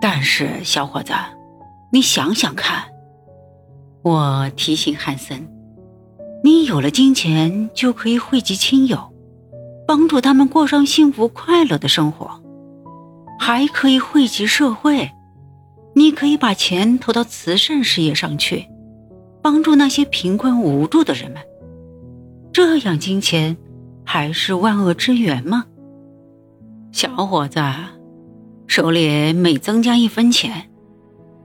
但是，小伙子，你想想看，我提醒汉森，你有了金钱就可以惠及亲友，帮助他们过上幸福快乐的生活，还可以惠及社会。你可以把钱投到慈善事业上去，帮助那些贫困无助的人们。这样，金钱还是万恶之源吗？小伙子。手里每增加一分钱，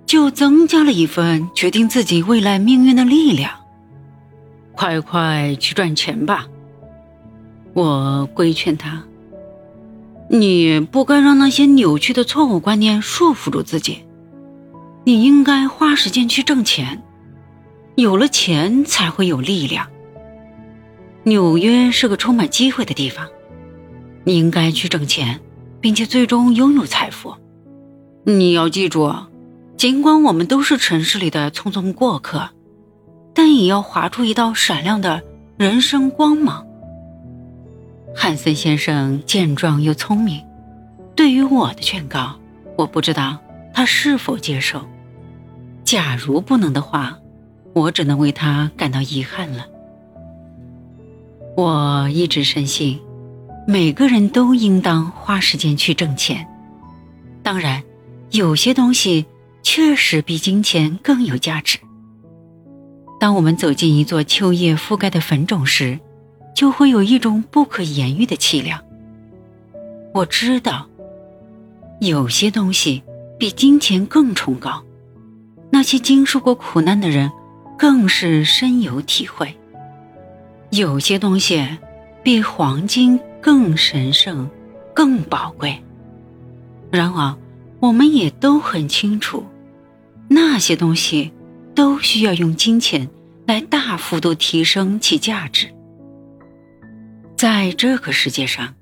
就增加了一份决定自己未来命运的力量。快快去赚钱吧！我规劝他：“你不该让那些扭曲的错误观念束缚住自己。你应该花时间去挣钱，有了钱才会有力量。纽约是个充满机会的地方，你应该去挣钱。”并且最终拥有财富。你要记住，尽管我们都是城市里的匆匆过客，但也要划出一道闪亮的人生光芒。汉森先生健壮又聪明，对于我的劝告，我不知道他是否接受。假如不能的话，我只能为他感到遗憾了。我一直深信。每个人都应当花时间去挣钱，当然，有些东西确实比金钱更有价值。当我们走进一座秋叶覆盖的坟冢时，就会有一种不可言喻的凄凉。我知道，有些东西比金钱更崇高，那些经受过苦难的人更是深有体会。有些东西比黄金。更神圣，更宝贵。然而，我们也都很清楚，那些东西都需要用金钱来大幅度提升其价值。在这个世界上，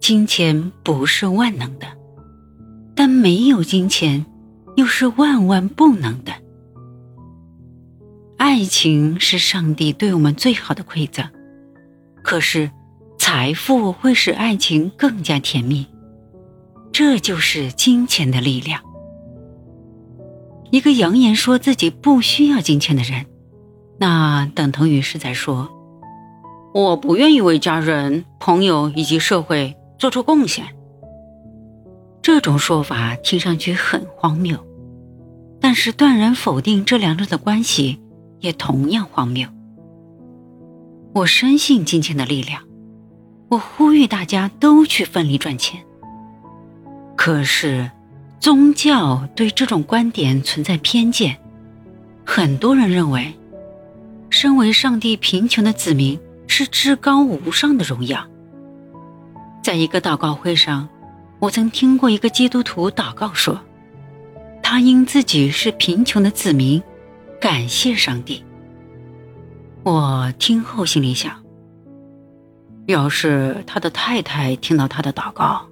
金钱不是万能的，但没有金钱又是万万不能的。爱情是上帝对我们最好的馈赠，可是。财富会使爱情更加甜蜜，这就是金钱的力量。一个扬言说自己不需要金钱的人，那等同于是在说：“我不愿意为家人、朋友以及社会做出贡献。”这种说法听上去很荒谬，但是断然否定这两者的关系也同样荒谬。我深信金钱的力量。我呼吁大家都去奋力赚钱。可是，宗教对这种观点存在偏见。很多人认为，身为上帝贫穷的子民是至高无上的荣耀。在一个祷告会上，我曾听过一个基督徒祷告说：“他因自己是贫穷的子民，感谢上帝。”我听后心里想。要是他的太太听到他的祷告，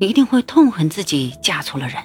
一定会痛恨自己嫁错了人。